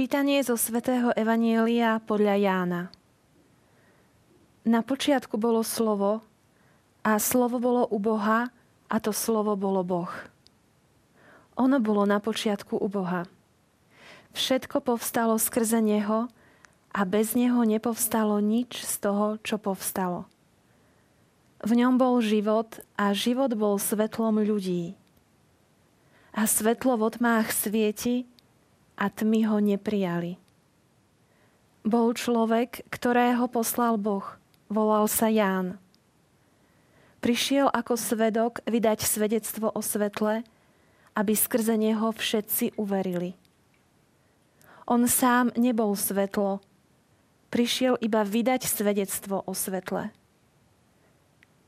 Čítanie zo svätého Evanielia podľa Jána. Na počiatku bolo slovo a slovo bolo u Boha a to slovo bolo Boh. Ono bolo na počiatku u Boha. Všetko povstalo skrze Neho a bez Neho nepovstalo nič z toho, čo povstalo. V ňom bol život a život bol svetlom ľudí. A svetlo v otmách svieti a tmy ho neprijali. Bol človek, ktorého poslal Boh. Volal sa Ján. Prišiel ako svedok vydať svedectvo o svetle, aby skrze neho všetci uverili. On sám nebol svetlo, prišiel iba vydať svedectvo o svetle.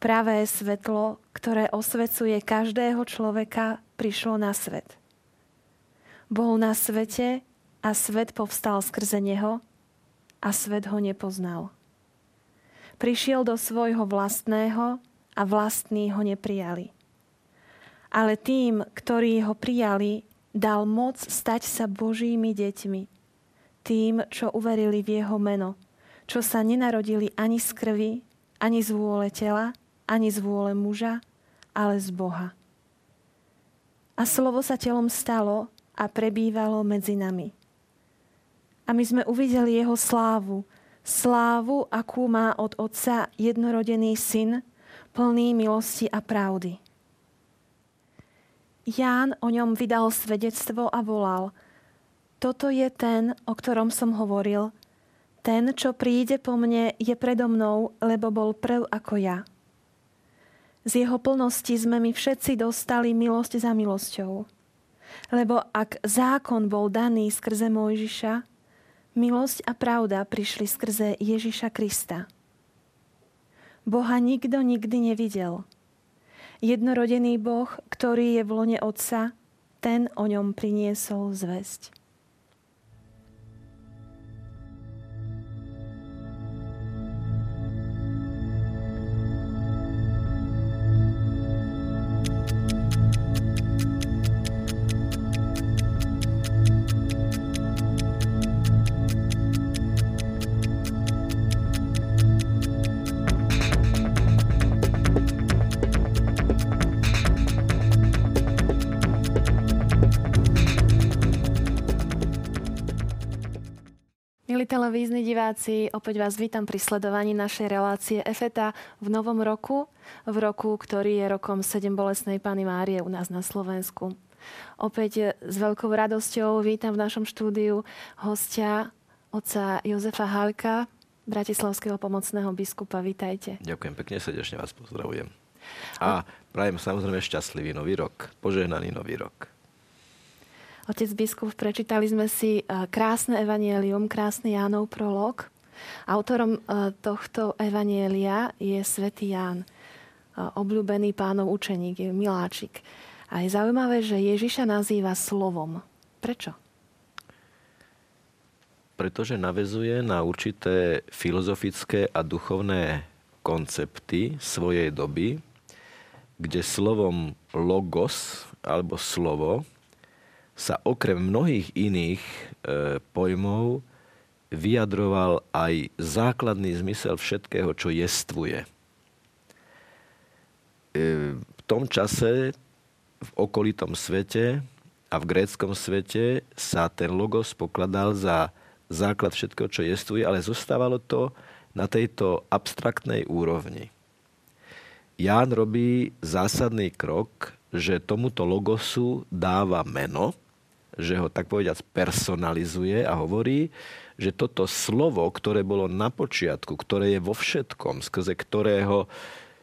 Pravé svetlo, ktoré osvecuje každého človeka, prišlo na svet. Bol na svete a svet povstal skrze neho a svet ho nepoznal. Prišiel do svojho vlastného a vlastní ho neprijali. Ale tým, ktorí ho prijali, dal moc stať sa Božími deťmi. Tým, čo uverili v jeho meno, čo sa nenarodili ani z krvi, ani z vôle tela, ani z vôle muža, ale z Boha. A slovo sa telom stalo a prebývalo medzi nami. A my sme uvideli jeho slávu, slávu, akú má od Otca jednorodený syn, plný milosti a pravdy. Ján o ňom vydal svedectvo a volal, toto je ten, o ktorom som hovoril, ten, čo príde po mne, je predo mnou, lebo bol prv ako ja. Z jeho plnosti sme my všetci dostali milosť za milosťou. Lebo ak zákon bol daný skrze Mojžiša, milosť a pravda prišli skrze Ježiša Krista. Boha nikto nikdy nevidel. Jednorodený Boh, ktorý je v lone Otca, ten o ňom priniesol zväzť. Televízni diváci, opäť vás vítam pri sledovaní našej relácie EFETA v novom roku, v roku, ktorý je rokom 7 bolesnej Pany Márie u nás na Slovensku. Opäť s veľkou radosťou vítam v našom štúdiu hostia oca Jozefa Halka, bratislavského pomocného biskupa. Vítajte. Ďakujem pekne, srdečne vás pozdravujem. A prajem samozrejme šťastlivý nový rok, požehnaný nový rok. Otec biskup, prečítali sme si e, krásne evanielium, krásny Jánov prolog. Autorom e, tohto evanielia je svätý Ján, e, obľúbený pánov učeník, je miláčik. A je zaujímavé, že Ježiša nazýva slovom. Prečo? Pretože navezuje na určité filozofické a duchovné koncepty svojej doby, kde slovom logos alebo slovo sa okrem mnohých iných e, pojmov vyjadroval aj základný zmysel všetkého, čo jestvuje. E, v tom čase v okolitom svete a v gréckom svete sa ten logos pokladal za základ všetkého, čo jestvuje, ale zostávalo to na tejto abstraktnej úrovni. Ján robí zásadný krok, že tomuto logosu dáva meno, že ho tak povediac personalizuje a hovorí, že toto slovo, ktoré bolo na počiatku, ktoré je vo všetkom, skrze ktorého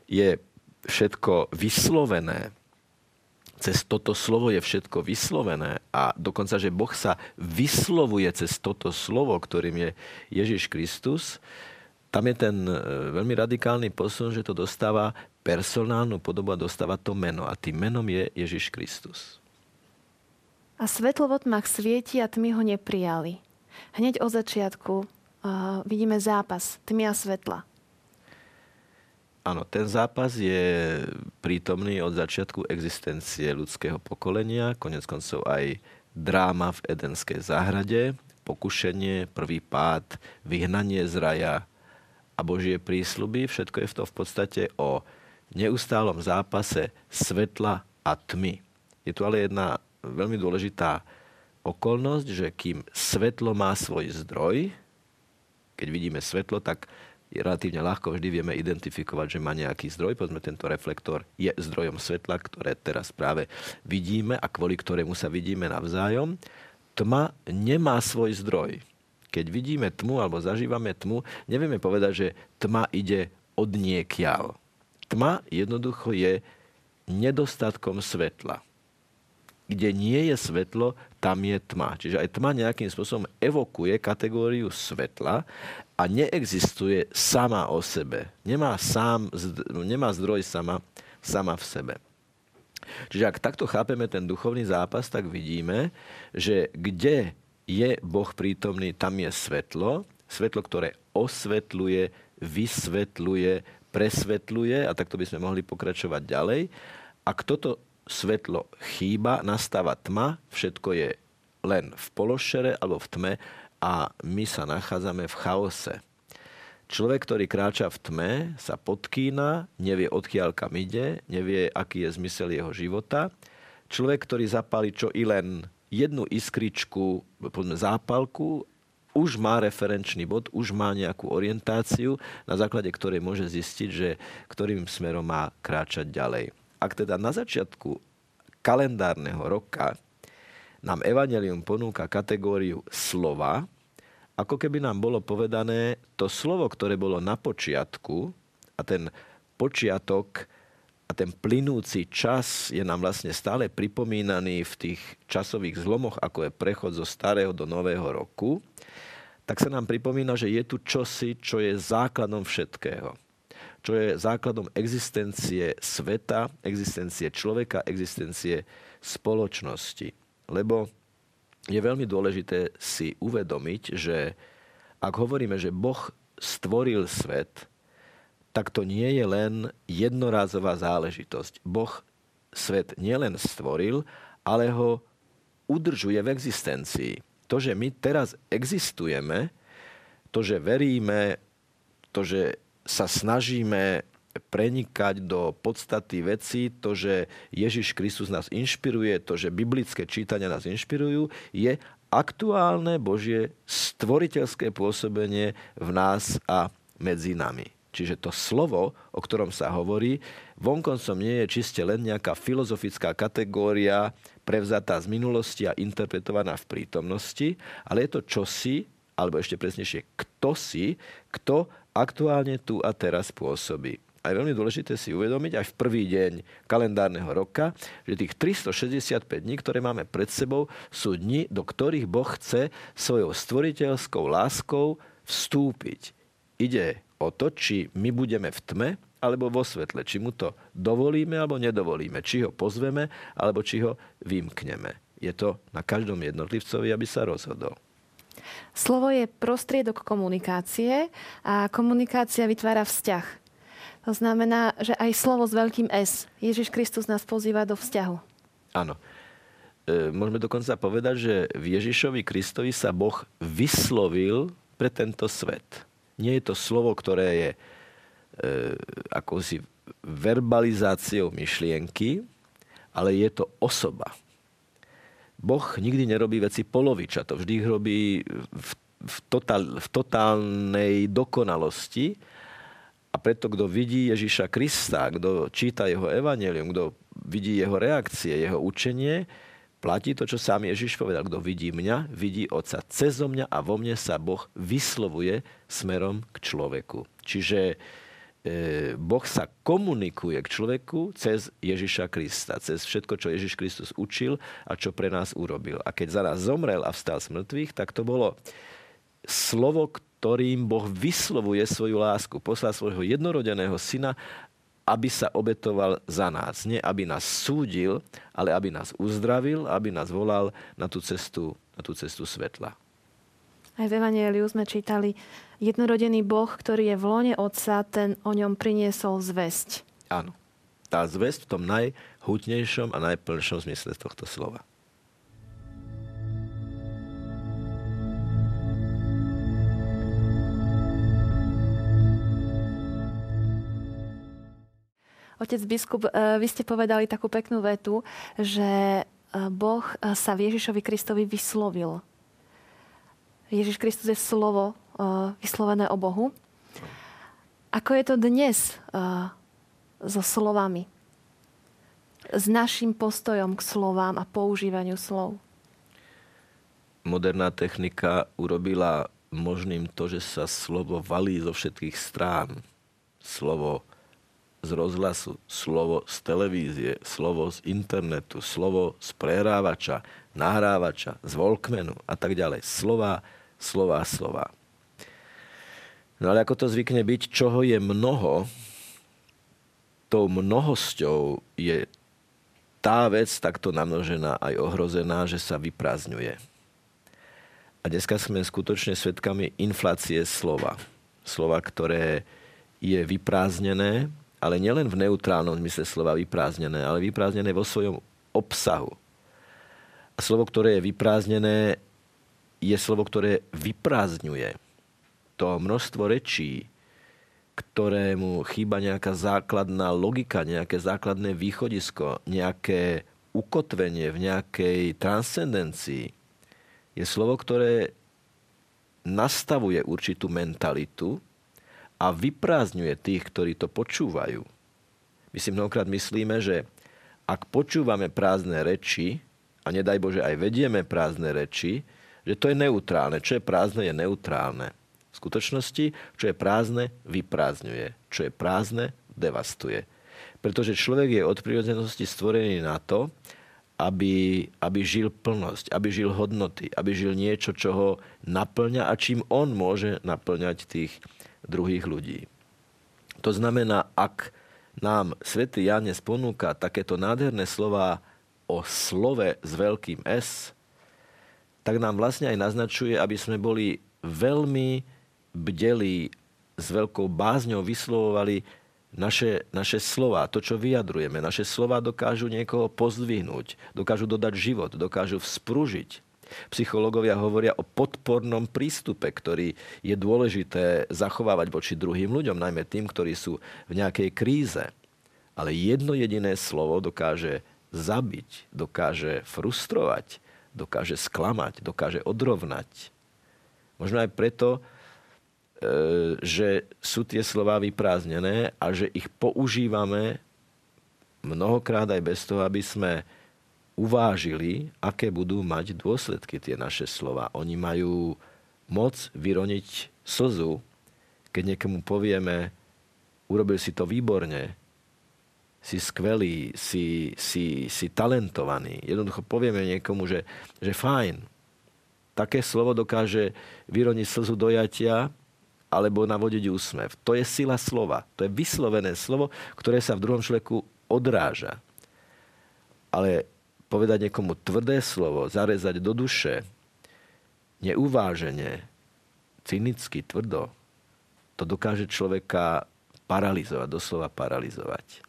je všetko vyslovené, cez toto slovo je všetko vyslovené a dokonca, že Boh sa vyslovuje cez toto slovo, ktorým je Ježiš Kristus, tam je ten e, veľmi radikálny posun, že to dostáva personálnu podobu a dostáva to meno. A tým menom je Ježiš Kristus. A svetlo v otmách svieti a tmy ho neprijali. Hneď od začiatku uh, vidíme zápas tmy a svetla. Áno, ten zápas je prítomný od začiatku existencie ľudského pokolenia, konec koncov aj dráma v Edenskej záhrade pokušenie, prvý pád, vyhnanie z raja a Božie prísľuby. Všetko je to v podstate o neustálom zápase svetla a tmy. Je tu ale jedna veľmi dôležitá okolnosť, že kým svetlo má svoj zdroj, keď vidíme svetlo, tak je relatívne ľahko vždy vieme identifikovať, že má nejaký zdroj. Povedzme, tento reflektor je zdrojom svetla, ktoré teraz práve vidíme a kvôli ktorému sa vidíme navzájom. Tma nemá svoj zdroj. Keď vidíme tmu alebo zažívame tmu, nevieme povedať, že tma ide od niekiaľ. Tma jednoducho je nedostatkom svetla kde nie je svetlo, tam je tma. Čiže aj tma nejakým spôsobom evokuje kategóriu svetla a neexistuje sama o sebe. Nemá, sám, nemá zdroj sama, sama v sebe. Čiže ak takto chápeme ten duchovný zápas, tak vidíme, že kde je Boh prítomný, tam je svetlo. Svetlo, ktoré osvetľuje, vysvetľuje, presvetľuje a takto by sme mohli pokračovať ďalej. A kto to svetlo chýba, nastáva tma, všetko je len v pološere alebo v tme a my sa nachádzame v chaose. Človek, ktorý kráča v tme, sa podkýna, nevie odkiaľ kam ide, nevie, aký je zmysel jeho života. Človek, ktorý zapali čo i len jednu iskričku, povedzme zápalku, už má referenčný bod, už má nejakú orientáciu, na základe ktorej môže zistiť, že ktorým smerom má kráčať ďalej. Ak teda na začiatku kalendárneho roka nám Evangelium ponúka kategóriu slova, ako keby nám bolo povedané, to slovo, ktoré bolo na počiatku a ten počiatok a ten plynúci čas je nám vlastne stále pripomínaný v tých časových zlomoch, ako je prechod zo starého do nového roku, tak sa nám pripomína, že je tu čosi, čo je základom všetkého čo je základom existencie sveta, existencie človeka, existencie spoločnosti. Lebo je veľmi dôležité si uvedomiť, že ak hovoríme, že Boh stvoril svet, tak to nie je len jednorázová záležitosť. Boh svet nielen stvoril, ale ho udržuje v existencii. To, že my teraz existujeme, to, že veríme, to, že sa snažíme prenikať do podstaty veci, to, že Ježiš Kristus nás inšpiruje, to, že biblické čítania nás inšpirujú, je aktuálne Božie stvoriteľské pôsobenie v nás a medzi nami. Čiže to slovo, o ktorom sa hovorí, vonkoncom nie je čiste len nejaká filozofická kategória prevzatá z minulosti a interpretovaná v prítomnosti, ale je to čosi, alebo ešte presnejšie, kto si, kto aktuálne tu a teraz pôsobí. A je veľmi dôležité si uvedomiť aj v prvý deň kalendárneho roka, že tých 365 dní, ktoré máme pred sebou, sú dni, do ktorých Boh chce svojou stvoriteľskou láskou vstúpiť. Ide o to, či my budeme v tme alebo vo svetle. Či mu to dovolíme alebo nedovolíme. Či ho pozveme alebo či ho vymkneme. Je to na každom jednotlivcovi, aby sa rozhodol. Slovo je prostriedok komunikácie a komunikácia vytvára vzťah. To znamená, že aj slovo s veľkým S. Ježiš Kristus nás pozýva do vzťahu. Áno. E, môžeme dokonca povedať, že v Ježišovi Kristovi sa Boh vyslovil pre tento svet. Nie je to slovo, ktoré je e, akousi verbalizáciou myšlienky, ale je to osoba. Boh nikdy nerobí veci poloviča. To vždy ich robí v, v, totál, v totálnej dokonalosti. A preto, kto vidí Ježiša Krista, kto číta jeho evanelium, kto vidí jeho reakcie, jeho učenie, platí to, čo sám Ježiš povedal. Kto vidí mňa, vidí Otca. Cezo mňa a vo mne sa Boh vyslovuje smerom k človeku. Čiže E, boh sa komunikuje k človeku cez Ježiša Krista, cez všetko, čo Ježiš Kristus učil a čo pre nás urobil. A keď za nás zomrel a vstal z mŕtvych, tak to bolo slovo, ktorým Boh vyslovuje svoju lásku. Poslal svojho jednorodeného syna, aby sa obetoval za nás. Nie aby nás súdil, ale aby nás uzdravil, aby nás volal na tú cestu, na tú cestu svetla. Aj v Evangeliu sme čítali, jednorodený Boh, ktorý je v lone Otca, ten o ňom priniesol zväzť. Áno. Tá zväzť v tom najhutnejšom a najplnšom zmysle tohto slova. Otec biskup, vy ste povedali takú peknú vetu, že Boh sa v Ježišovi Kristovi vyslovil. Ježiš Kristus je slovo vyslovené o Bohu. Ako je to dnes so slovami? S našim postojom k slovám a používaniu slov? Moderná technika urobila možným to, že sa slovo valí zo všetkých strán. Slovo z rozhlasu, slovo z televízie, slovo z internetu, slovo z prehrávača, nahrávača, z Volkmenu a tak ďalej. Slova, slova, slova. No ale ako to zvykne byť, čoho je mnoho, tou mnohosťou je tá vec takto namnožená aj ohrozená, že sa vyprázdňuje. A dneska sme skutočne svedkami inflácie slova. Slova, ktoré je vyprázdnené, ale nielen v neutrálnom zmysle slova vyprázdnené, ale vyprázdnené vo svojom obsahu. A slovo, ktoré je vyprázdnené, je slovo, ktoré vyprázdňuje. To množstvo rečí, ktorému chýba nejaká základná logika, nejaké základné východisko, nejaké ukotvenie v nejakej transcendencii, je slovo, ktoré nastavuje určitú mentalitu a vyprázdňuje tých, ktorí to počúvajú. My si mnohokrát myslíme, že ak počúvame prázdne reči, a nedaj Bože aj vedieme prázdne reči, že to je neutrálne. Čo je prázdne, je neutrálne. V skutočnosti, čo je prázdne, vyprázdňuje. Čo je prázdne, devastuje. Pretože človek je od prírodzenosti stvorený na to, aby, aby žil plnosť, aby žil hodnoty, aby žil niečo, čo ho naplňa a čím on môže naplňať tých druhých ľudí. To znamená, ak nám svätý Janes ponúka takéto nádherné slova o slove s veľkým S, tak nám vlastne aj naznačuje, aby sme boli veľmi bdelí, s veľkou bázňou vyslovovali naše, naše slova, to, čo vyjadrujeme, naše slova dokážu niekoho pozdvihnúť, dokážu dodať život, dokážu vzpružiť. Psychológovia hovoria o podpornom prístupe, ktorý je dôležité zachovávať voči druhým ľuďom, najmä tým, ktorí sú v nejakej kríze. Ale jedno jediné slovo dokáže zabiť, dokáže frustrovať, dokáže sklamať, dokáže odrovnať. Možno aj preto, E, že sú tie slova vyprázdnené a že ich používame mnohokrát aj bez toho, aby sme uvážili, aké budú mať dôsledky tie naše slova. Oni majú moc vyroniť slzu, keď niekomu povieme, urobil si to výborne, si skvelý, si, si, si talentovaný. Jednoducho povieme niekomu, že, že fajn. Také slovo dokáže vyroniť slzu dojatia alebo navodiť úsmev. To je sila slova. To je vyslovené slovo, ktoré sa v druhom človeku odráža. Ale povedať niekomu tvrdé slovo, zarezať do duše, neuvážene, cynicky, tvrdo, to dokáže človeka paralizovať, doslova paralizovať.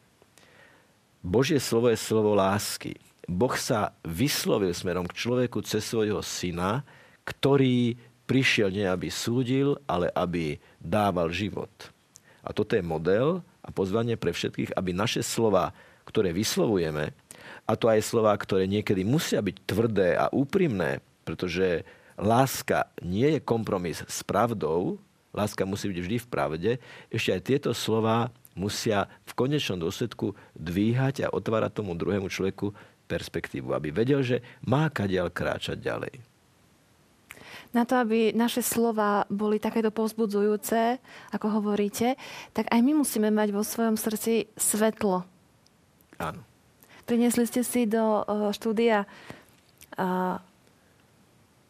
Božie slovo je slovo lásky. Boh sa vyslovil smerom k človeku cez svojho syna, ktorý prišiel nie aby súdil, ale aby dával život. A toto je model a pozvanie pre všetkých, aby naše slova, ktoré vyslovujeme, a to aj slova, ktoré niekedy musia byť tvrdé a úprimné, pretože láska nie je kompromis s pravdou, láska musí byť vždy v pravde, ešte aj tieto slova musia v konečnom dôsledku dvíhať a otvárať tomu druhému človeku perspektívu, aby vedel, že má kadiaľ kráčať ďalej na to, aby naše slova boli takéto povzbudzujúce, ako hovoríte, tak aj my musíme mať vo svojom srdci svetlo. Áno. Priniesli ste si do uh, štúdia uh,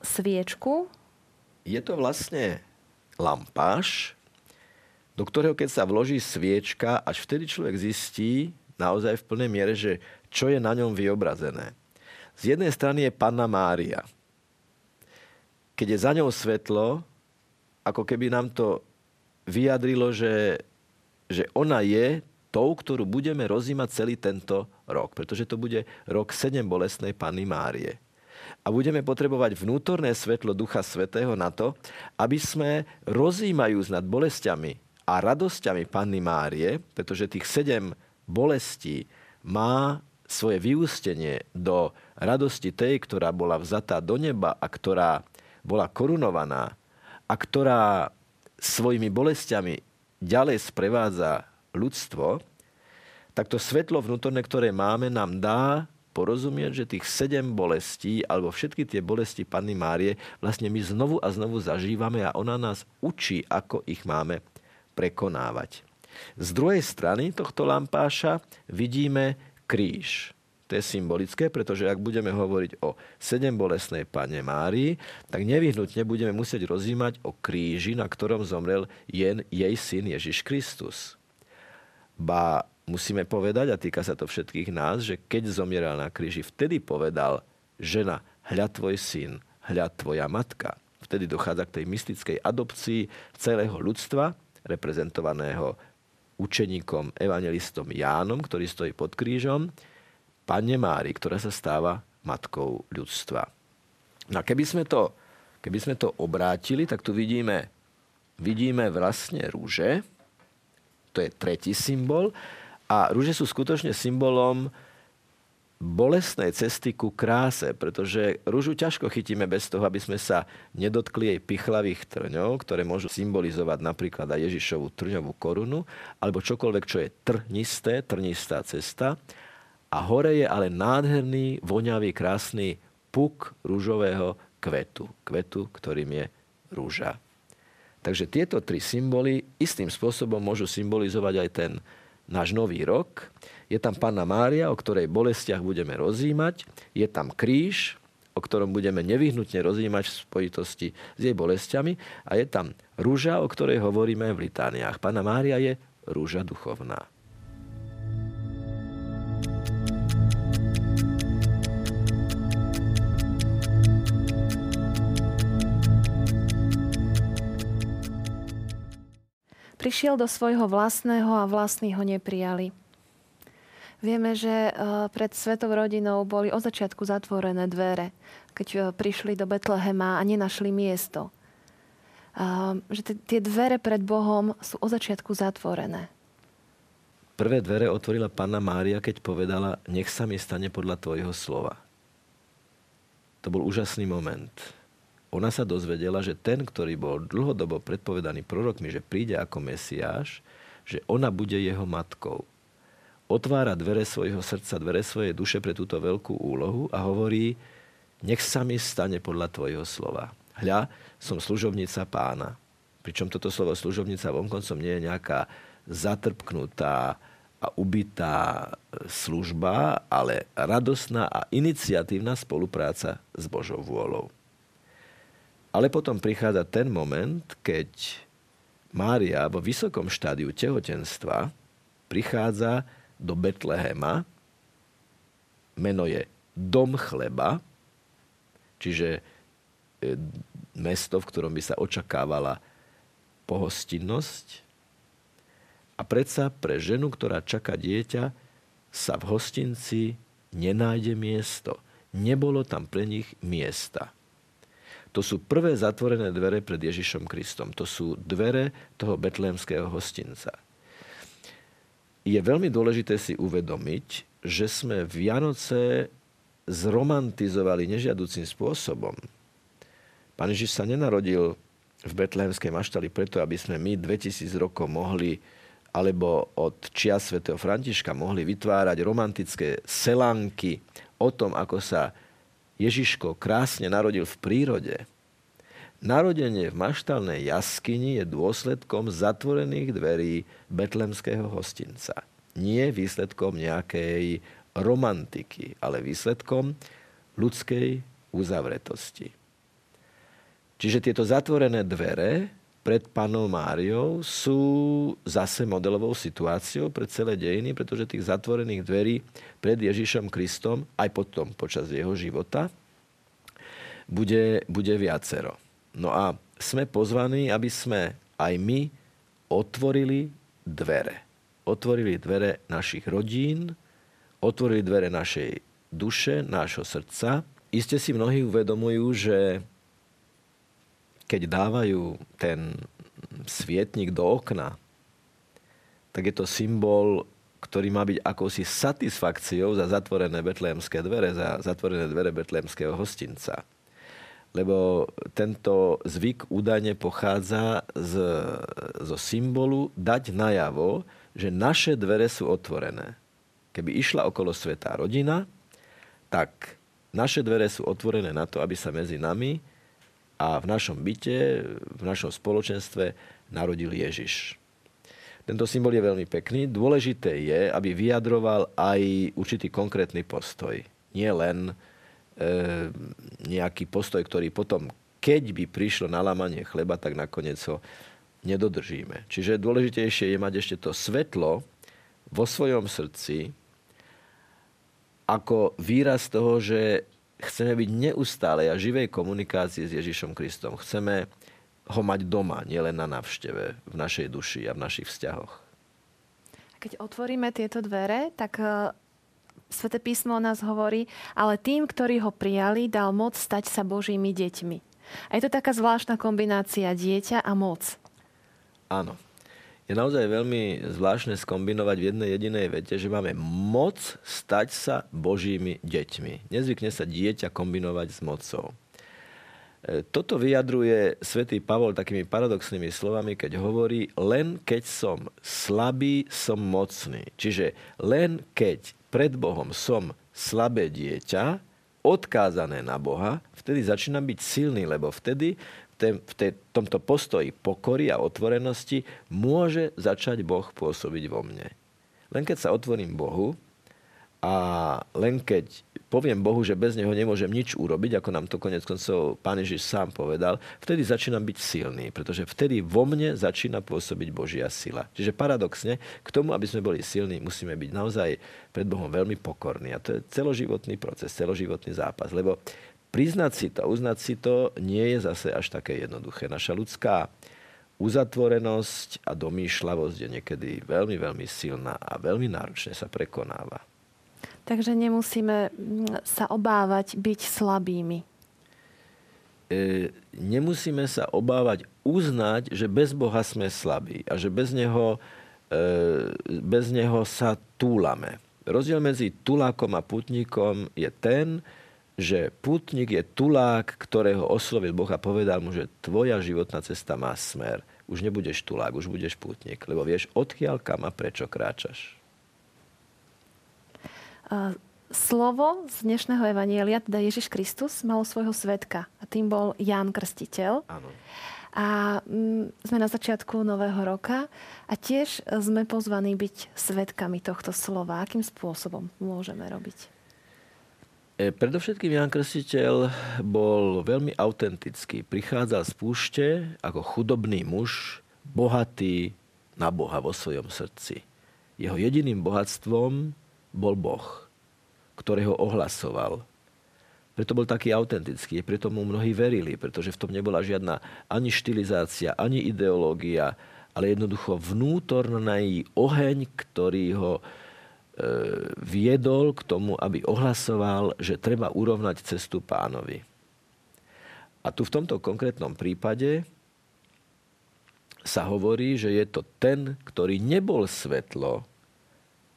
sviečku. Je to vlastne lampáš, do ktorého keď sa vloží sviečka, až vtedy človek zistí naozaj v plnej miere, že čo je na ňom vyobrazené. Z jednej strany je Panna Mária – keď je za ňou svetlo, ako keby nám to vyjadrilo, že, že ona je tou, ktorú budeme rozímať celý tento rok. Pretože to bude rok sedem bolestnej Panny Márie. A budeme potrebovať vnútorné svetlo Ducha Svetého na to, aby sme rozímajúc nad bolestiami a radosťami Panny Márie, pretože tých sedem bolesti má svoje vyústenie do radosti tej, ktorá bola vzatá do neba a ktorá bola korunovaná a ktorá svojimi bolestiami ďalej sprevádza ľudstvo, tak to svetlo vnútorné, ktoré máme, nám dá porozumieť, že tých sedem bolestí, alebo všetky tie bolesti Panny Márie, vlastne my znovu a znovu zažívame a ona nás učí, ako ich máme prekonávať. Z druhej strany tohto lampáša vidíme kríž. To je symbolické, pretože ak budeme hovoriť o sedem bolesnej Pane Márii, tak nevyhnutne budeme musieť rozímať o kríži, na ktorom zomrel jen jej syn Ježiš Kristus. Ba musíme povedať, a týka sa to všetkých nás, že keď zomieral na kríži, vtedy povedal žena, hľa tvoj syn, hľa tvoja matka. Vtedy dochádza k tej mystickej adopcii celého ľudstva, reprezentovaného učeníkom, evangelistom Jánom, ktorý stojí pod krížom, Pane Mári, ktorá sa stáva matkou ľudstva. No a keby sme to, keby sme to obrátili, tak tu vidíme, vidíme vlastne rúže, to je tretí symbol, a rúže sú skutočne symbolom bolestnej cesty ku kráse, pretože rúžu ťažko chytíme bez toho, aby sme sa nedotkli jej pichlavých trňov, ktoré môžu symbolizovať napríklad aj Ježišovú trňovú korunu, alebo čokoľvek, čo je trnisté, trnistá cesta. A hore je ale nádherný, voňavý, krásny puk rúžového kvetu. Kvetu, ktorým je rúža. Takže tieto tri symboly istým spôsobom môžu symbolizovať aj ten náš nový rok. Je tam Panna Mária, o ktorej bolestiach budeme rozímať. Je tam kríž, o ktorom budeme nevyhnutne rozímať v spojitosti s jej bolestiami. A je tam rúža, o ktorej hovoríme v litániách. Panna Mária je rúža duchovná. Prišiel do svojho vlastného a vlastní ho neprijali. Vieme, že e, pred svetou rodinou boli od začiatku zatvorené dvere, keď e, prišli do Betlehema a nenašli miesto. Že tie dvere pred Bohom sú od začiatku zatvorené. Prvé dvere otvorila Panna Mária, keď povedala, nech sa mi stane podľa tvojho slova. To bol úžasný moment ona sa dozvedela, že ten, ktorý bol dlhodobo predpovedaný prorokmi, že príde ako Mesiáš, že ona bude jeho matkou. Otvára dvere svojho srdca, dvere svojej duše pre túto veľkú úlohu a hovorí, nech sa mi stane podľa tvojho slova. Hľa, som služobnica pána. Pričom toto slovo služobnica vonkoncom nie je nejaká zatrpknutá a ubitá služba, ale radosná a iniciatívna spolupráca s Božou vôľou. Ale potom prichádza ten moment, keď Mária vo vysokom štádiu tehotenstva prichádza do Betlehema, meno je Dom chleba, čiže e, mesto, v ktorom by sa očakávala pohostinnosť. A predsa pre ženu, ktorá čaká dieťa, sa v hostinci nenájde miesto. Nebolo tam pre nich miesta. To sú prvé zatvorené dvere pred Ježišom Kristom. To sú dvere toho betlémskeho hostinca. Je veľmi dôležité si uvedomiť, že sme Vianoce zromantizovali nežiaducím spôsobom. Pán Ježiš sa nenarodil v betlémskej maštali preto, aby sme my 2000 rokov mohli alebo od čia svätého Františka mohli vytvárať romantické selánky o tom, ako sa Ježiško krásne narodil v prírode, narodenie v maštalnej jaskyni je dôsledkom zatvorených dverí betlemského hostinca. Nie výsledkom nejakej romantiky, ale výsledkom ľudskej uzavretosti. Čiže tieto zatvorené dvere pred panou Máriou sú zase modelovou situáciou pre celé dejiny, pretože tých zatvorených dverí pred Ježišom Kristom, aj potom počas jeho života, bude, bude viacero. No a sme pozvaní, aby sme aj my otvorili dvere. Otvorili dvere našich rodín, otvorili dvere našej duše, nášho srdca. Iste si mnohí uvedomujú, že keď dávajú ten svietnik do okna, tak je to symbol ktorý má byť akousi satisfakciou za zatvorené betlémske dvere, za zatvorené dvere betlémskeho hostinca. Lebo tento zvyk údajne pochádza z, zo symbolu dať najavo, že naše dvere sú otvorené. Keby išla okolo svetá rodina, tak naše dvere sú otvorené na to, aby sa medzi nami a v našom byte, v našom spoločenstve narodil Ježiš. Tento symbol je veľmi pekný. Dôležité je, aby vyjadroval aj určitý konkrétny postoj. Nie len e, nejaký postoj, ktorý potom, keď by prišlo na lamanie chleba, tak nakoniec ho nedodržíme. Čiže dôležitejšie je mať ešte to svetlo vo svojom srdci ako výraz toho, že chceme byť neustále a živej komunikácii s Ježišom Kristom. Chceme ho mať doma, nielen na návšteve, v našej duši a v našich vzťahoch. Keď otvoríme tieto dvere, tak uh, Svete písmo o nás hovorí, ale tým, ktorí ho prijali, dal moc stať sa Božími deťmi. A je to taká zvláštna kombinácia dieťa a moc. Áno. Je naozaj veľmi zvláštne skombinovať v jednej jedinej vete, že máme moc stať sa Božími deťmi. Nezvykne sa dieťa kombinovať s mocou. E, toto vyjadruje svätý Pavol takými paradoxnými slovami, keď hovorí, len keď som slabý, som mocný. Čiže len keď pred Bohom som slabé dieťa, odkázané na Boha, vtedy začínam byť silný, lebo vtedy v tomto postoji pokory a otvorenosti môže začať Boh pôsobiť vo mne. Len keď sa otvorím Bohu, a len keď poviem Bohu, že bez Neho nemôžem nič urobiť, ako nám to konec koncov Pán Ježiš sám povedal, vtedy začínam byť silný, pretože vtedy vo mne začína pôsobiť Božia sila. Čiže paradoxne, k tomu, aby sme boli silní, musíme byť naozaj pred Bohom veľmi pokorní. A to je celoživotný proces, celoživotný zápas. Lebo priznať si to, uznať si to, nie je zase až také jednoduché. Naša ľudská uzatvorenosť a domýšľavosť je niekedy veľmi, veľmi silná a veľmi náročne sa prekonáva. Takže nemusíme mm, sa obávať byť slabými. E, nemusíme sa obávať uznať, že bez Boha sme slabí a že bez Neho, e, bez neho sa túlame. Rozdiel medzi tulákom a putníkom je ten, že putník je tulák, ktorého oslovil Boh a povedal mu, že tvoja životná cesta má smer. Už nebudeš tulák, už budeš putník, lebo vieš, odkiaľ kam a prečo kráčaš slovo z dnešného evanielia, teda Ježiš Kristus, malo svojho svetka. A tým bol Ján Krstiteľ. Áno. A mm, sme na začiatku nového roka a tiež sme pozvaní byť svetkami tohto slova. Akým spôsobom môžeme robiť? E, predovšetkým Jan Krstiteľ bol veľmi autentický. Prichádzal z púšte ako chudobný muž, bohatý na Boha vo svojom srdci. Jeho jediným bohatstvom bol Boh, ktorého ohlasoval. Preto bol taký autentický, preto mu mnohí verili, pretože v tom nebola žiadna ani štilizácia, ani ideológia, ale jednoducho vnútorný oheň, ktorý ho viedol k tomu, aby ohlasoval, že treba urovnať cestu pánovi. A tu v tomto konkrétnom prípade sa hovorí, že je to ten, ktorý nebol svetlo,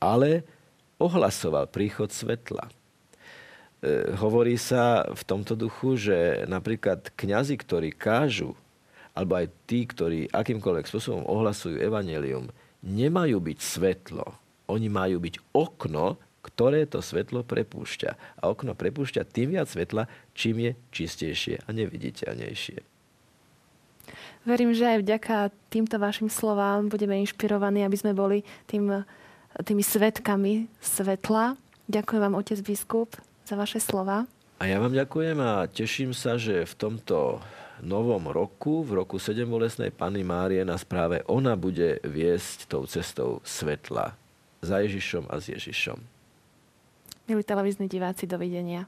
ale ohlasoval príchod svetla. E, hovorí sa v tomto duchu, že napríklad kňazi, ktorí kážu, alebo aj tí, ktorí akýmkoľvek spôsobom ohlasujú evanelium, nemajú byť svetlo. Oni majú byť okno, ktoré to svetlo prepúšťa. A okno prepúšťa tým viac svetla, čím je čistejšie a neviditeľnejšie. Verím, že aj vďaka týmto vašim slovám budeme inšpirovaní, aby sme boli tým tými svetkami svetla. Ďakujem vám, otec biskup, za vaše slova. A ja vám ďakujem a teším sa, že v tomto novom roku, v roku 7 bolesnej Pany Márie, nás práve ona bude viesť tou cestou svetla za Ježišom a s Ježišom. Milí televízni diváci, dovidenia.